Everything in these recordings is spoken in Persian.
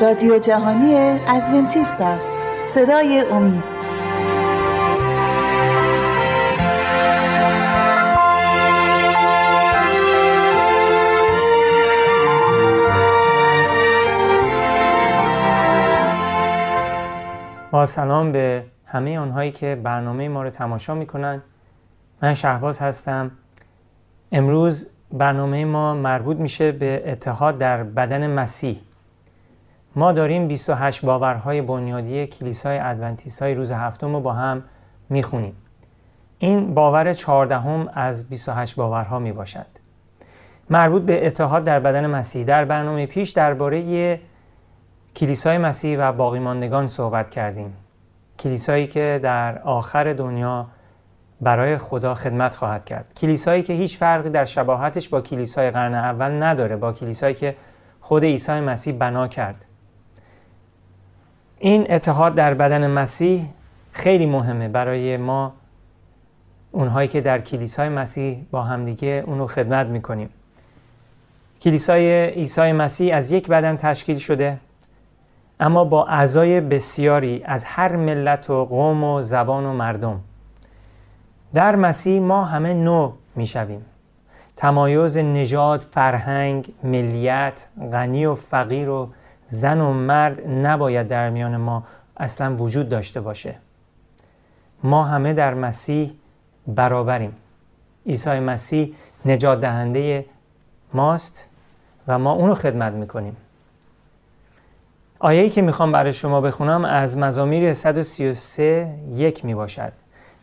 رادیو جهانی ادونتیست است. صدای امید. با سلام به همه آنهایی که برنامه ما رو تماشا می‌کنن. من شهباز هستم. امروز برنامه ما مربوط میشه به اتحاد در بدن مسیح. ما داریم 28 باورهای بنیادی کلیسای ادونتیست های روز هفتم رو با هم می‌خونیم. این باور چهاردهم از 28 باورها می باشد مربوط به اتحاد در بدن مسیح. در برنامه پیش درباره کلیسای مسیح و باقی ماندگان صحبت کردیم. کلیسایی که در آخر دنیا برای خدا خدمت خواهد کرد. کلیسایی که هیچ فرقی در شباهتش با کلیسای قرن اول نداره با کلیسایی که خود عیسی مسیح بنا کرد. این اتحاد در بدن مسیح خیلی مهمه برای ما اونهایی که در کلیسای مسیح با همدیگه اونو خدمت می‌کنیم. کلیسای عیسی مسیح از یک بدن تشکیل شده اما با اعضای بسیاری از هر ملت و قوم و زبان و مردم. در مسیح ما همه نوع می‌شویم. تمایز نژاد فرهنگ ملیت غنی و فقیر و زن و مرد نباید در میان ما اصلا وجود داشته باشه. ما همه در مسیح برابریم. عیسی مسیح نجات دهنده ماست و ما اونو خدمت می‌کنیم. آیه‌ای که می‌خوام برای شما بخونم از مزامیر 133 یک می باشد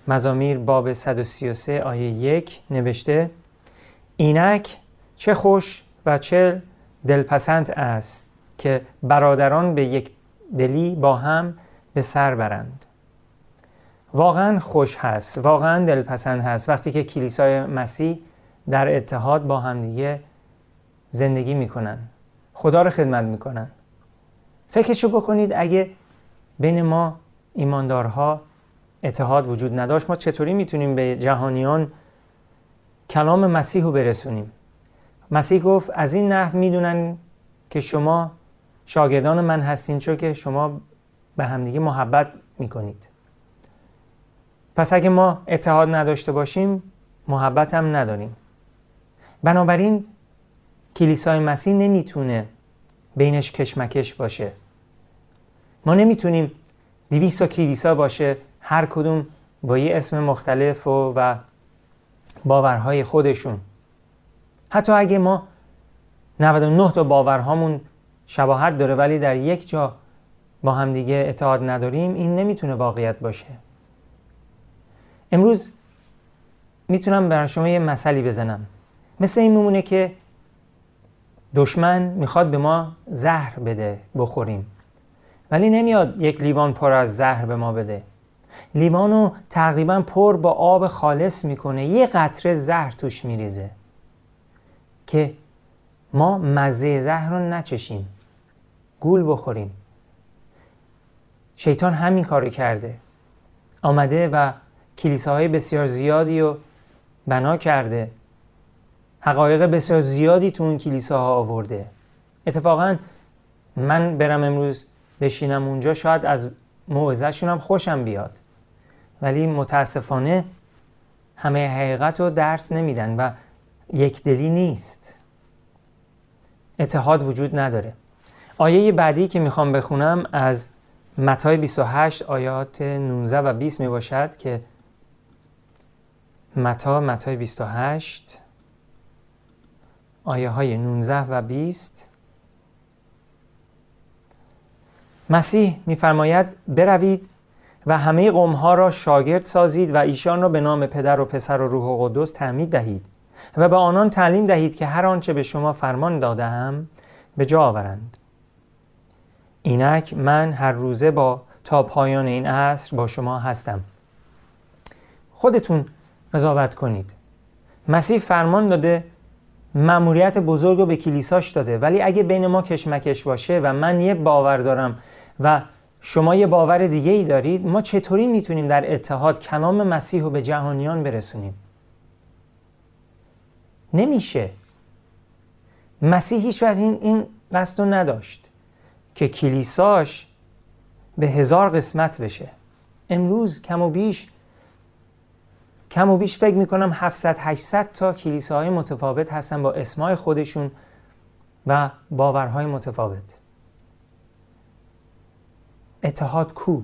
مزامیر باب 133 آیه یک نوشته اینک چه خوش و چه دلپسند است. که برادران به یک دلی با هم به سر برند. واقعا خوش هست واقعا دلپسند هست. وقتی که کلیسای مسیح در اتحاد با همدیگه زندگی می‌کنن خدا رو خدمت می‌کنن. فکرشو بکنید اگه بین ما ایماندارها اتحاد وجود نداشت ما چطوری می‌تونیم به جهانیان کلام مسیح رو برسونیم؟ مسیح گفت از این نحو می‌دونن که شما شاگردان من هستین چون که شما به همدیگه محبت می‌کنید. پس اگه ما اتحاد نداشته باشیم محبت هم نداریم. بنابراین کلیسای مسیح نمی‌تونه بینش کشمکش باشه. ما نمی‌تونیم دیویست تا کلیسا باشه هر کدوم با یه اسم مختلف و, و باورهای خودشون. حتی اگه ما 99 تا باورهامون شباهت داره ولی در یک جا با همدیگه اتحاد نداریم این نمی‌تونه واقعیت باشه. امروز می‌تونم برای شما یه مسئله بزنم. مثل این میمونه که دشمن می‌خواد به ما زهر بده بخوریم. ولی نمیاد یک لیوان پر از زهر به ما بده. لیوانو تقریبا پر با آب خالص می‌کنه یه قطره زهر توش میریزه که ما مزه زهر رو نچشیم. گول بخوریم. شیطان همین کارو کرده. آمده و کلیساهای بسیار زیادی رو بنا کرده. حقایق بسیار زیادی تو اون کلیساها آورده. اتفاقا من برم امروز بشینم اونجا شاید از موعظهشون هم خوشم بیاد. ولی متاسفانه همه حقیقت رو درس نمیدن و یک دلی نیست. اتحاد وجود نداره. آیه بعدی که می‌خوام بخونم از متای 28 آیات 19 و 20 می باشد که متا متای 28 آیه های 19 و 20 مسیح میفرماید بروید و همه قوم ها را شاگرد سازید و ایشان را به نام پدر و پسر و روح و قدس تعمید دهید. و به آنان تعلیم دهید که هر آنچه به شما فرمان دادم به جا آورند. اینک من هر روزه با تا پایان این عصر با شما هستم. خودتون قضاوت کنید. مسیح فرمان داده مأموریت بزرگ رو به کلیساش داده. ولی اگه بین ما کشمکش باشه و من یه باور دارم و شما یه باور دیگه ای دارید ما چطوری می‌تونیم در اتحاد کلام مسیح رو به جهانیان برسونیم؟ نمیشه. مسیح هیچ وقت این, این قصد نداشت که کلیساش به هزار قسمت بشه. امروز کم و بیش کم و بیش فکر می‌کنم 700 800 تا کلیساهای متفاوت هستن با اسمای خودشون و باورهای متفاوت. اتحاد کو؟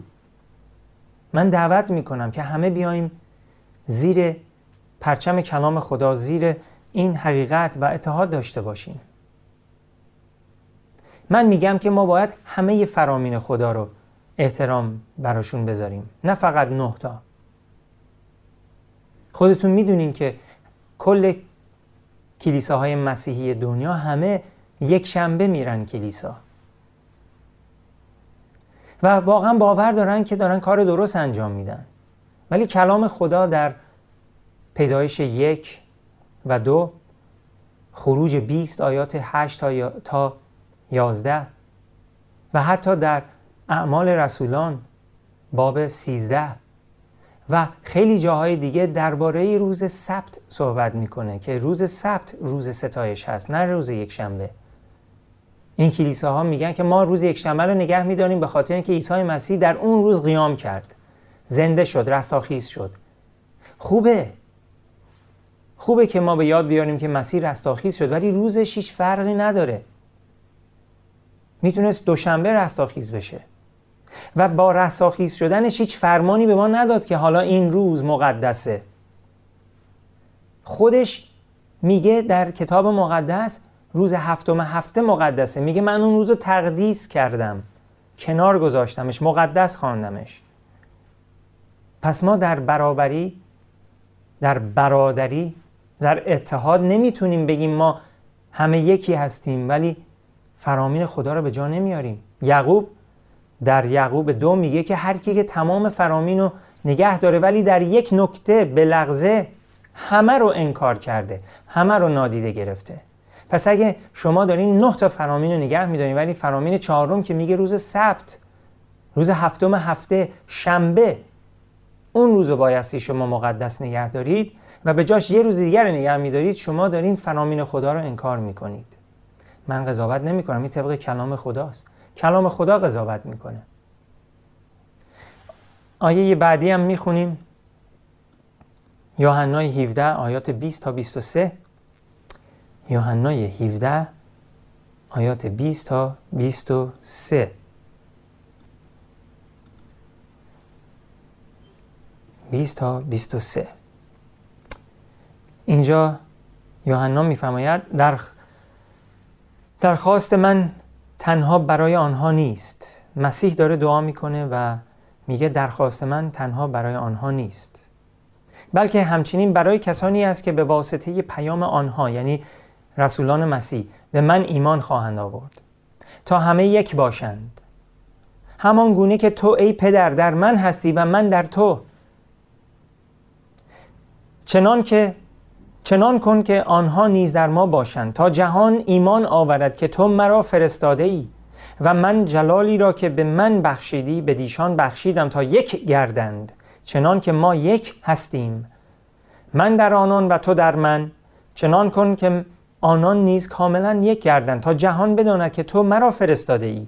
من دعوت می‌کنم که همه بیایم زیر پرچم کلام خدا زیر این حقیقت و اتحاد داشته باشیم من میگم که ما باید همه فرامین خدا رو احترام براشون بذاریم نه فقط نه تا. خودتون می‌دونین که کل کلیساهای مسیحی دنیا همه یک شنبه میرن کلیسا. و واقعا باور دارن که دارن کار درست انجام میدن. ولی کلام خدا در پیدایش یک و دو خروج 20 آیات 8 تا 11 و حتی در اعمال رسولان باب 13 و خیلی جاهای دیگه درباره روز سبت صحبت می‌کنه که روز سبت روز ستایش هست نه روز یک شنبه این کلیساها میگن که ما روز یک شنبه رو نگه میداریم به خاطر اینکه عیسی مسیح در اون روز قیام کرد. زنده شد رستاخیز شد. خوبه. خوبه که ما به یاد بیاریم که مسیح رستاخیز شد ولی روزش هیچ فرقی نداره. می‌تونست دوشنبه رستاخیز بشه. و با رستاخیز شدنش هیچ فرمانی به ما نداد که حالا این روز مقدسه. خودش میگه در کتاب مقدس روز هفتم هفته مقدسه. میگه من اون روز رو تقدیس کردم. کنار گذاشتمش مقدس خواندمش. پس ما در برابری در برادری در اتحاد نمی‌تونیم بگیم ما همه یکی هستیم ولی فرامین خدا رو به جا نمیاریم. یعقوب در یعقوب دو میگه که هر کی که تمام فرامین رو نگه داره ولی در یک نکته به لغزه همه رو انکار کرده همه رو نادیده گرفته. پس اگه شما دارین نه تا فرامین رو نگه میدارین ولی فرامین چهارم که میگه روز سبت روز هفتم هفته شنبه اون روز رو بایستی شما مقدس نگه دارید و به جاش یه روز دیگر رو نگه میدارید شما دارین فرامین خدا رو انکار می‌کنید. من قضاوت نمی کنم این طبق کلام خداست. کلام خدا قضاوت می‌کنه. آیه بعدی هم می‌خونیم. یوحنای 17 آیات 20 تا 23 یوحنای 17 آیات 20 تا 23 20 تا 23 اینجا یوحنا میفرماید در درخواست من تنها برای آنها نیست. مسیح داره دعا می‌کنه و میگه درخواست من تنها برای آنها نیست. بلکه همچنین برای کسانی است که به واسطه پیام آنها یعنی رسولان مسیح به من ایمان خواهند آورد. تا همه یک باشند. همان گونه که تو ای پدر در من هستی و من در تو. چنان که چنان کن که آنها نیز در ما باشند تا جهان ایمان آورد که تو مرا فرستاده ای و من جلالی را که به من بخشیدی به دیشان بخشیدم تا یک گردند چنان که ما یک هستیم. من در آنان و تو در من چنان کن که آنان نیز کاملا یک گردند تا جهان بداند که تو مرا فرستاده ای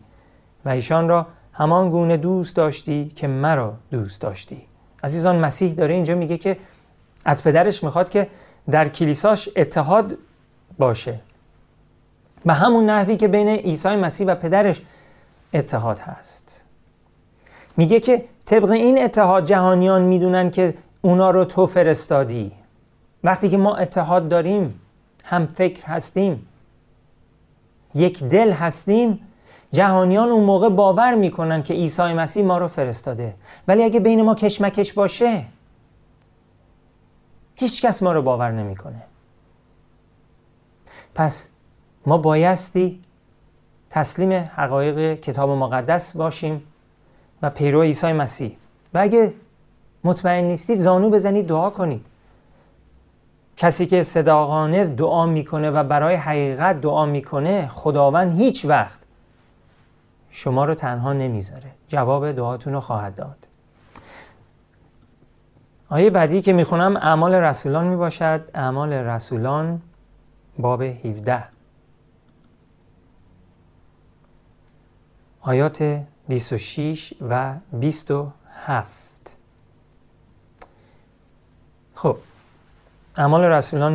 و ایشان را همان گونه دوست داشتی که مرا دوست داشتی. عزیزان مسیح داره اینجا میگه که از پدرش می‌خواد که در کلیساش اتحاد باشه. به همون نحوی که بین عیسی مسیح و پدرش اتحاد هست. میگه که طبق این اتحاد جهانیان می‌دونن که اونا رو تو فرستادی. وقتی که ما اتحاد داریم هم فکر هستیم یک دل هستیم جهانیان اون موقع باور می‌کنن که عیسی مسیح ما رو فرستاده. ولی اگه بین ما کشمکش باشه هیچ کس ما رو باور نمی‌کنه. پس ما بایستی تسلیم حقایق کتاب مقدس باشیم و پیرو عیسی مسیح. و اگه مطمئن نیستید زانو بزنید دعا کنید. کسی که صداقانه دعا می‌کنه و برای حقیقت دعا می‌کنه خداوند هیچ وقت شما رو تنها نمی‌ذاره. جواب دعاتون رو خواهد داد. آیه بعدی که می‌خونم اعمال رسولان می‌باشد. اعمال رسولان باب 17 آیات 26 و 27 خب اعمال رسولان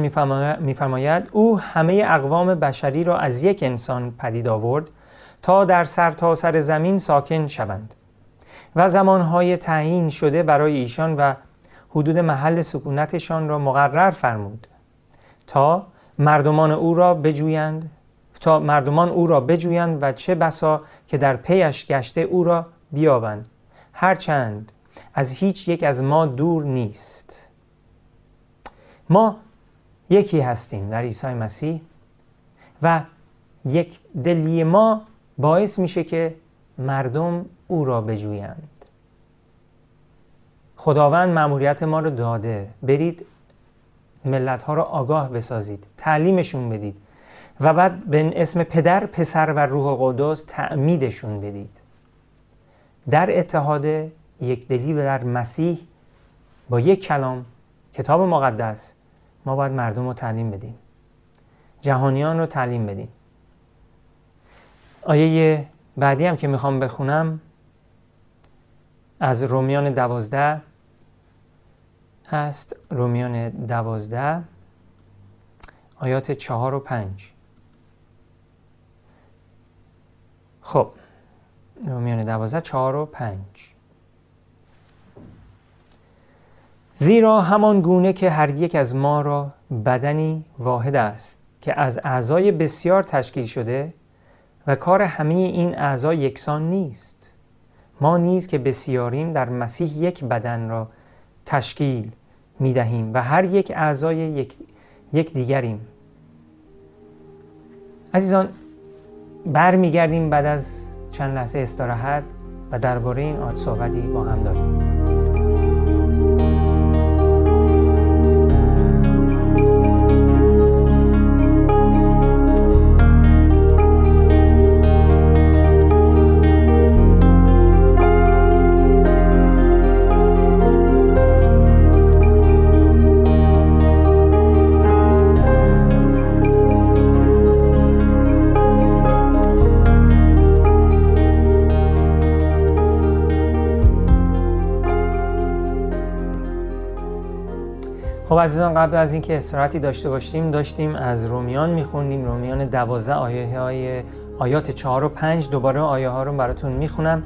میفرماید او همه اقوام بشری را از یک انسان پدید آورد تا در سرتاسر سر زمین ساکن شوند و زمانهای تعیین شده برای ایشان و حدود محل سکونتشان را مقرر فرمود تا مردمان او را بجویند تا مردمان او را بجویند و چه بسا که در پیش گشته او را بیابند. هرچند از هیچ یک از ما دور نیست. ما یکی هستیم در عیسی مسیح و یک دلی ما باعث میشه که مردم او را بجویند. خداوند مأموریت ما رو داده. برید ملت ها را آگاه بسازید. تعلیمشون بدید. و بعد به اسم پدر پسر و روح قدس تعمیدشون بدید. در اتحاد یک دلی و در مسیح با یک کلام کتاب مقدس ما باید مردم رو تعلیم بدیم. جهانیان رو تعلیم بدیم. آیه بعدی هم که می‌خوام بخونم از رومیان دوازده هست رومیان دوازده آیات چهار و پنج. خب رومیان دوازده چهار و پنج. زیرا همان گونه که هر یک از ما را بدنی واحد است که از اعضای بسیار تشکیل شده و کار همه این اعضا یکسان نیست. ما نیز که بسیاریم در مسیح یک بدن را تشکیل می دهیم و هر یک اعضای یک, یک دیگریم. عزیزان برمیگردیم بعد از چند لحظه استراحت و درباره این آد صحبتی با هم داریم. خب عزیزان قبل از اینکه استراحتی داشته باشیم داشتیم از رومیان میخوندیم. رومیان دوازده آیه های آیات چهار و پنج. دوباره آیه ها رو براتون می‌خونم.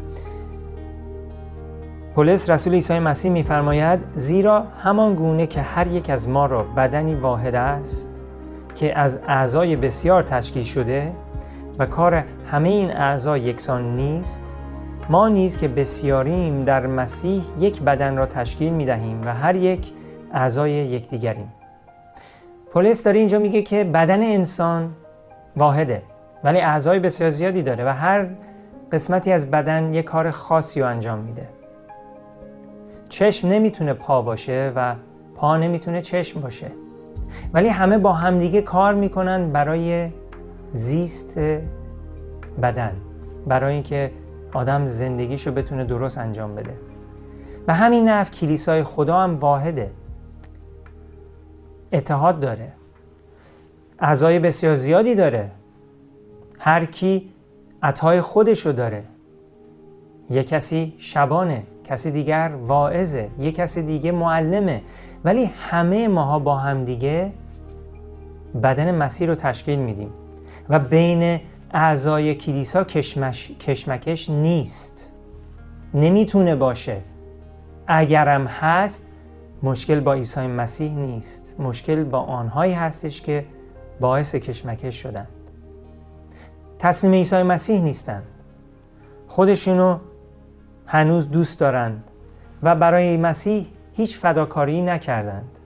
پولس رسول عیسی مسیح میفرماید زیرا همان گونه که هر یک از ما را بدنی واحد است که از اعضای بسیار تشکیل شده و کار همه این اعضا یکسان نیست ما نیز که بسیاریم در مسیح یک بدن را تشکیل می دهیم و هر یک اعضای یکدیگریم. پلیس داره اینجا میگه که بدن انسان واحده ولی اعضای بسیار زیادی داره و هر قسمتی از بدن یک کار خاصی رو انجام میده. چشم نمی‌تونه پا باشه و پا نمی‌تونه چشم باشه. ولی همه با همدیگه کار می‌کنن برای زیست بدن برای اینکه آدم زندگیشو بتونه درست انجام بده. و همین نفع کلیسای خدا هم واحده. اتحاد داره. اعضای بسیار زیادی داره. هر کی عطای خودشو داره. یه کسی شبانه کسی دیگر واعظه یه کسی دیگه معلمه. ولی همه ماها با هم دیگه بدن مسیح رو تشکیل میدیم. و بین اعضای کلیسا کشمش، کشمکش نیست. نمی‌تونه باشه. اگرم هست مشکل با عیسی مسیح نیست. مشکل با آنهایی هستش که باعث کشمکش شدند تسلیم عیسی مسیح نیستند خودشونو هنوز دوست دارند و برای مسیح هیچ فداکاری نکردند.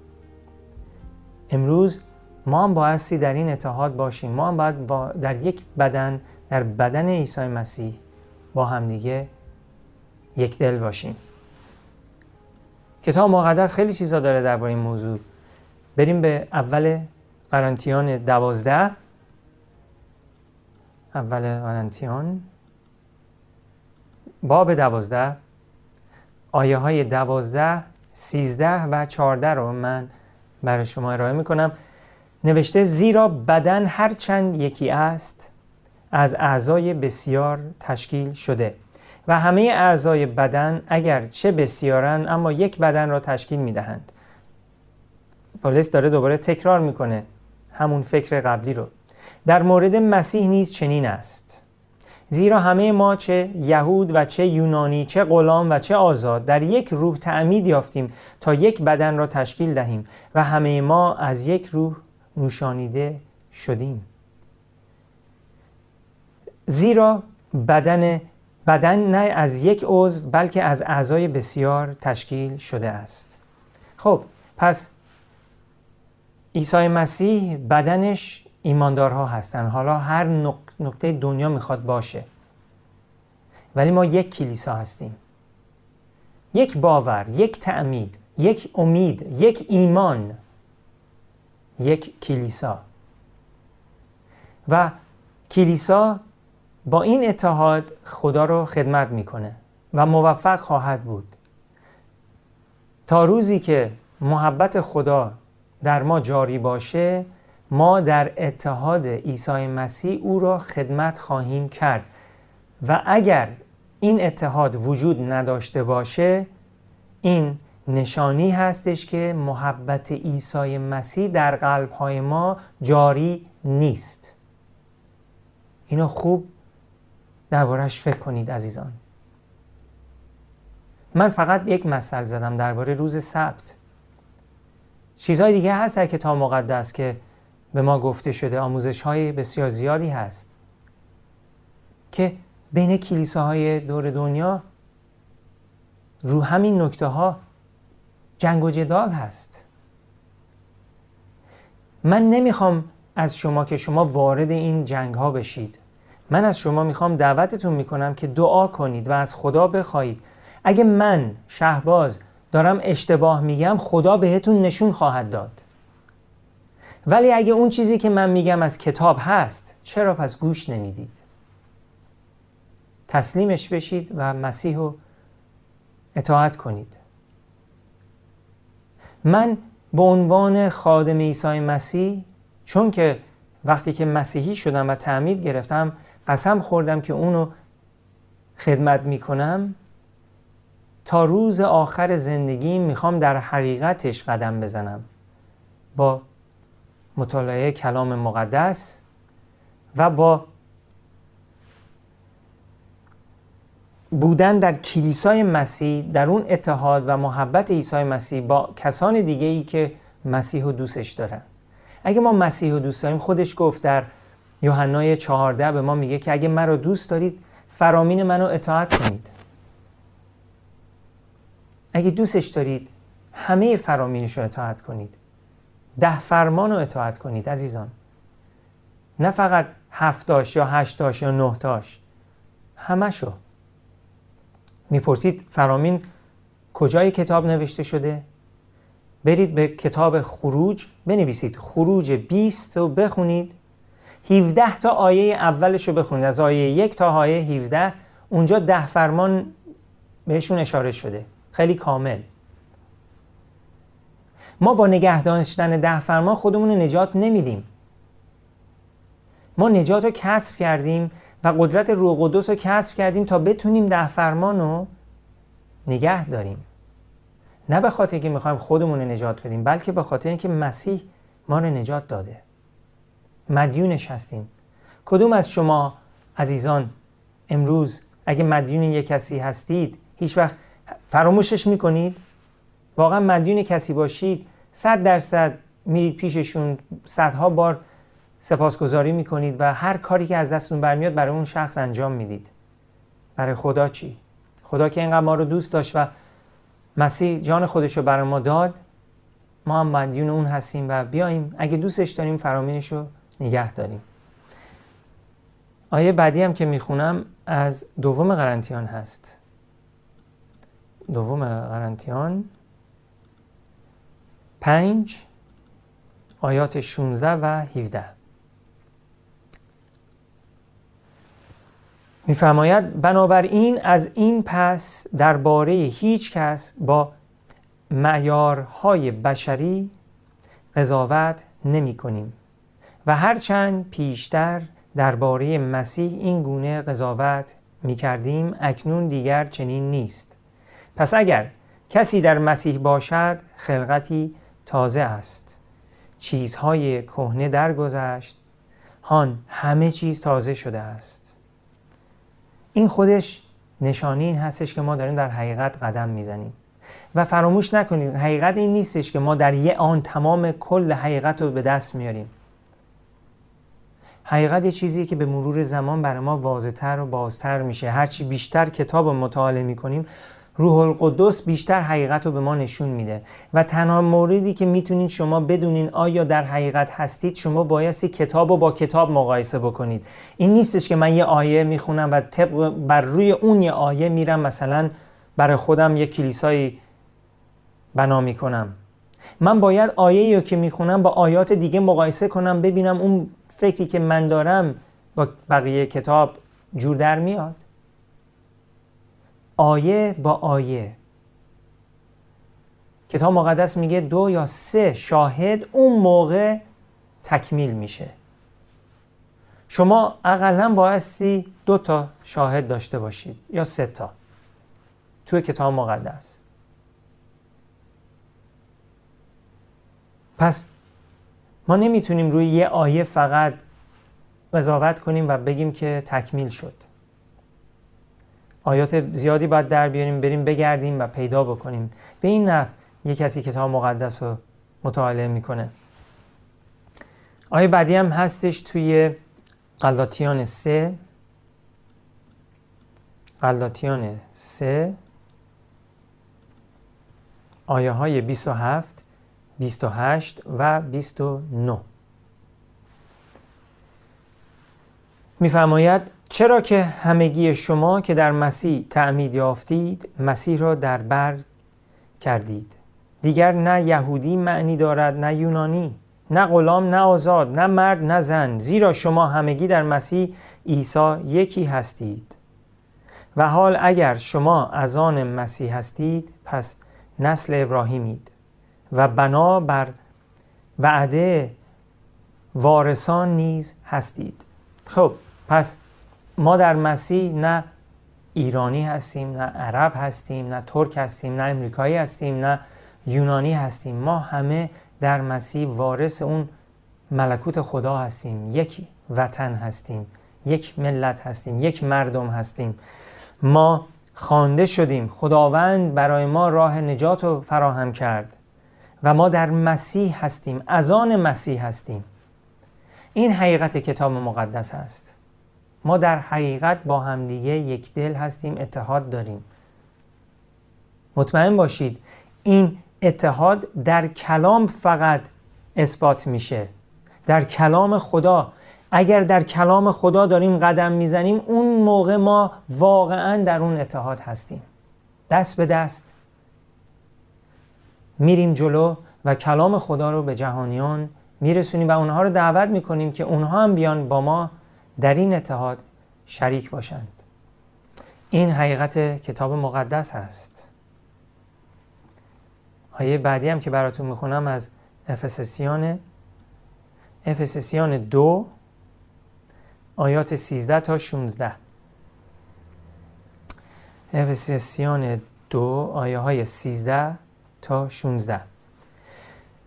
امروز ما هم بایستی در این اتحاد باشیم. ما هم باید در یک بدن در بدن عیسی مسیح با همدیگه یک دل باشیم. کتاب مقدس خیلی چیزا داره درباره این موضوع. بریم به اول قرنتیان دوازده. اول قرنتیان. باب دوازده. آیه های دوازده سیزده و چارده رو من برای شما ارائه می‌کنم. نوشته زیرا بدن هر چند یکی است از اعضای بسیار تشکیل شده. و همه اعضای بدن اگر چه بسیارن اما یک بدن را تشکیل می دهند پالیس داره دوباره تکرار می‌کنه همون فکر قبلی رو. در مورد مسیح نیز چنین است. زیرا همه ما چه یهود و چه یونانی چه غلام و چه آزاد در یک روح تعمید یافتیم تا یک بدن را تشکیل دهیم و همه ما از یک روح نوشانیده شدیم. زیرا بدن بدن نه از یک عضو بلکه از اعضای بسیار تشکیل شده است. خب پس عیسی مسیح بدنش ایماندارها هستن. حالا هر نقطه دنیا می‌خواد باشه. ولی ما یک کلیسا هستیم. یک باور یک تعمید یک امید یک ایمان یک کلیسا. و کلیسا با این اتحاد خدا رو خدمت می‌کنه و موفق خواهد بود. تا روزی که محبت خدا در ما جاری باشه ما در اتحاد عیسی مسیح او را خدمت خواهیم کرد. و اگر این اتحاد وجود نداشته باشه این نشانی هستش که محبت عیسی مسیح در قلب های ما جاری نیست. اینو خوب دربارهش فکر کنید عزیزان. من فقط یک مثل زدم درباره روز سبت. چیزهای دیگه هست در کتاب مقدس که به ما گفته شده آموزش های بسیار زیادی هست. که بین کلیساهای دور دنیا رو همین نکته ها جنگ و جدال هست. من نمی‌خوام از شما که شما وارد این جنگ ها بشید. من از شما می‌خوام دعوتتون می‌کنم که دعا کنید و از خدا بخواهید. اگه من شهباز دارم اشتباه میگم خدا بهتون نشون خواهد داد. ولی اگه اون چیزی که من میگم از کتاب هست چرا پس گوش نمی‌دید؟ تسلیمش بشید و مسیح رو اطاعت کنید. من به عنوان خادم عیسی مسیح چون که وقتی که مسیحی شدم و تعمید گرفتم قسم خوردم که اونو خدمت می‌کنم. تا روز آخر زندگی می‌خوام در حقیقتش قدم بزنم. با مطالعه کلام مقدس و با بودن در کلیسای مسیح در اون اتحاد و محبت عیسی مسیح با کسان دیگه ای که مسیح و دوستش دارن. اگه ما مسیح و دوست داریم خودش گفت در یوحنای 14 به ما میگه که اگه مرا دوست دارید فرامین منو اطاعت کنید. اگه دوستش دارید همه فرامینش رو اطاعت کنید. ده فرمان رو اطاعت کنید عزیزان. نه فقط هفتاش یا هشتاش یا نهتاش همشو می‌پرسید فرامین کجای کتاب نوشته شده؟ برید به کتاب خروج بنویسید. خروج 20 رو بخونید. 17 تا آیه اولش رو بخونید. از آیه یک تا آیه 17 اونجا ده فرمان بهشون اشاره شده. خیلی کامل. ما با نگه داشتن ده فرمان خودمون رو نجات نمیدیم. ما نجات رو کسب کردیم و قدرت روح قدس رو کسب کردیم تا بتونیم ده فرمان رو نگه داریم. نه به خاطر که می‌خوایم خودمون رو نجات بدیم بلکه به خاطر اینکه مسیح ما رو نجات داده. مدیونش هستیم کدوم از شما عزیزان امروز اگه مدیون یک کسی هستید هیچ وقت فراموشش می‌کنید؟ واقعا مدیون کسی باشید صد درصد میرید پیششون صدها بار سپاسگزاری می‌کنید و هر کاری که از دستتون برمیاد برای اون شخص انجام می‌دید. برای خدا چی؟ خدا که اینقدر ما رو دوست داشت و مسیح جان خودش رو برای ما داد ما هم مدیون اون هستیم و بیایم اگه دوستش داریم فرامینش رو نگه داریم آیه بعدی هم که می‌خونم از دوم قرنتیان هست. دوم قرنتیان پنج آیات 16 و 17 میفرماید بنابراین از این پس درباره هیچ کس با معیارهای بشری قضاوت نمی کنیم و هرچند پیشتر درباره مسیح این گونه قضاوت می کردیم اکنون دیگر چنین نیست. پس اگر کسی در مسیح باشد خلقتی تازه است. چیزهای کهنه درگذشت. هان همه چیز تازه شده است. این خودش نشانی این هستش که ما داریم در حقیقت قدم می‌زنیم. و فراموش نکنید حقیقت این نیستش که ما در یه آن تمام کل حقیقت رو به دست میاریم. حقیقت یه چیزی که به مرور زمان برای ما واضحتر و بازتر میشه. هرچی بیشتر کتاب رو مطالعه می‌کنیم روح القدس بیشتر حقیقت رو به ما نشون میده. و تنها موردی که می‌تونید شما بدونین آیا در حقیقت هستید شما بایستی کتاب رو با کتاب مقایسه بکنید. این نیستش که من یه آیه می‌خونم و طبق بر روی اون یه آیه میرم مثلا برای خودم یه کلیسایی بنا می‌کنم. من باید آیه رو که می‌خونم با آیات دیگه مقایسه کنم ببینم اون فکری که من دارم با بقیه کتاب جور در میاد. آیه با آیه. کتاب مقدس میگه دو یا سه شاهد اون موقع تکمیل میشه. شما اقلا بایستی دو تا شاهد داشته باشید یا سه تا توی کتاب مقدس. پس ما نمی‌تونیم روی یه آیه فقط قضاوت کنیم و بگیم که تکمیل شد. آیات زیادی باید در بیاریم بریم بگردیم و پیدا بکنیم. به این نفع یه کسی کتاب مقدس رو مطالعه می‌کنه. آیه بعدی هم هستش توی قلاتیان سه. قلاتیان سه. آیه های 27 28 و 29 میفرماید چرا که همگی شما که در مسیح تعمید یافتید مسیح را در بر کردید؟ دیگر نه یهودی معنی دارد نه یونانی نه غلام نه آزاد نه مرد نه زن زیرا شما همگی در مسیح عیسی یکی هستید. و حال اگر شما از آن مسیح هستید پس نسل ابراهیمید. و بنا بر وعده وارثان نیز هستید. خب پس ما در مسیح نه ایرانی هستیم نه عرب هستیم نه ترک هستیم نه امریکایی هستیم نه یونانی هستیم. ما همه در مسیح وارث اون ملکوت خدا هستیم. یک وطن هستیم یک ملت هستیم یک مردم هستیم. ما خوانده شدیم. خداوند برای ما راه نجات رو فراهم کرد. و ما در مسیح هستیم از آن مسیح هستیم. این حقیقت کتاب مقدس است ما در حقیقت با همدیگه یک دل هستیم اتحاد داریم. مطمئن باشید این اتحاد در کلام فقط اثبات میشه. در کلام خدا. اگر در کلام خدا داریم قدم می‌زنیم اون موقع ما واقعا در اون اتحاد هستیم. دست به دست میریم جلو و کلام خدا رو به جهانیان میرسونیم و اونها رو دعوت می‌کنیم که اونها هم بیان با ما در این اتحاد شریک باشند. این حقیقت کتاب مقدس هست. آیه بعدی هم که براتون می‌خونم از افسسیان افسسیان دو آیات 13 تا 16 افسسیان دو آیه های 13 تا 16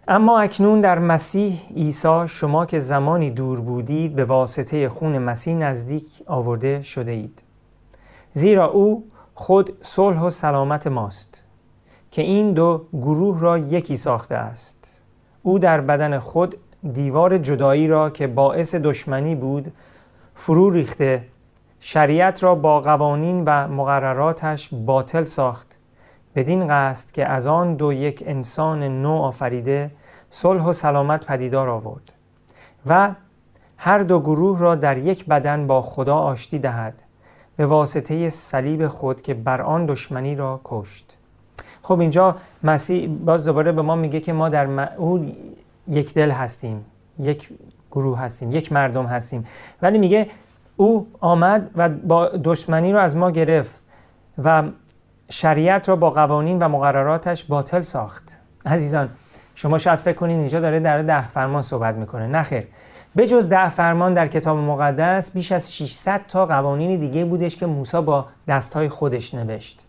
اما اکنون در مسیح عیسی شما که زمانی دور بودید به واسطه خون مسیح نزدیک آورده شده اید. زیرا او خود صلح و سلامت ماست که این دو گروه را یکی ساخته است. او در بدن خود دیوار جدایی را که باعث دشمنی بود فرو ریخته شریعت را با قوانین و مقرراتش باطل ساخت بدین قصد که از آن دو یک انسان نو آفریده صلح و سلامت پدیدار آورد و هر دو گروه را در یک بدن با خدا آشتی دهد به واسطه صلیب خود که بر آن دشمنی را کشت. خب اینجا مسیح باز دوباره به ما میگه که ما در او یک دل هستیم یک گروه هستیم یک مردم هستیم. ولی میگه او آمد و با دشمنی رو از ما گرفت و شریعت را با قوانین و مقرراتش باطل ساخت. عزیزان شما شاید فکر کنید اینجا داره در ده فرمان صحبت می‌کنه. نخیر جز ده فرمان در کتاب مقدس بیش از 600 تا قوانین دیگه بودش که موسی با دستهای خودش نوشت.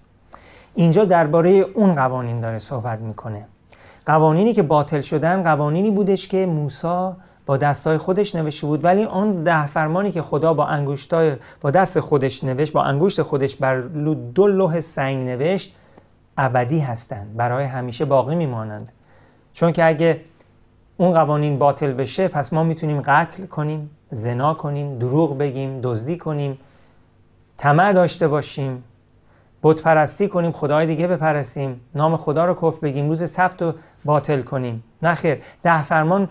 اینجا درباره اون قوانین داره صحبت می‌کنه. قوانینی که باطل شدن قوانینی بودش که موسی با دستای خودش نوشته بود. ولی آن ده فرمانی که خدا با انگشتای با دست خودش نوشت با انگشت خودش بر دو لوح سنگ نوشت ابدی هستند. برای همیشه باقی میمانند. چون که اگه اون قوانین باطل بشه پس ما می‌تونیم قتل کنیم زنا کنیم دروغ بگیم دزدی کنیم طمع داشته باشیم بت پرستی کنیم خدای دیگه بپرستیم نام خدا رو کف بگیم روز سبت رو باطل کنیم. نخیر ده فرمان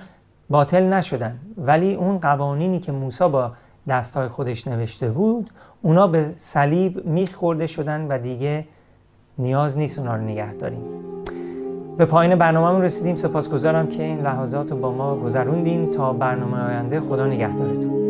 باطل نشدن. ولی اون قوانینی که موسی با دستای خودش نوشته بود اونا به صلیب میخورده شدن و دیگه نیاز نیست اونا رو نگه داریم. به پایین برنامه رسیدیم. سپاسگزارم که این لحظات رو با ما گذروندیم تا برنامه آینده خدا نگهدارتون.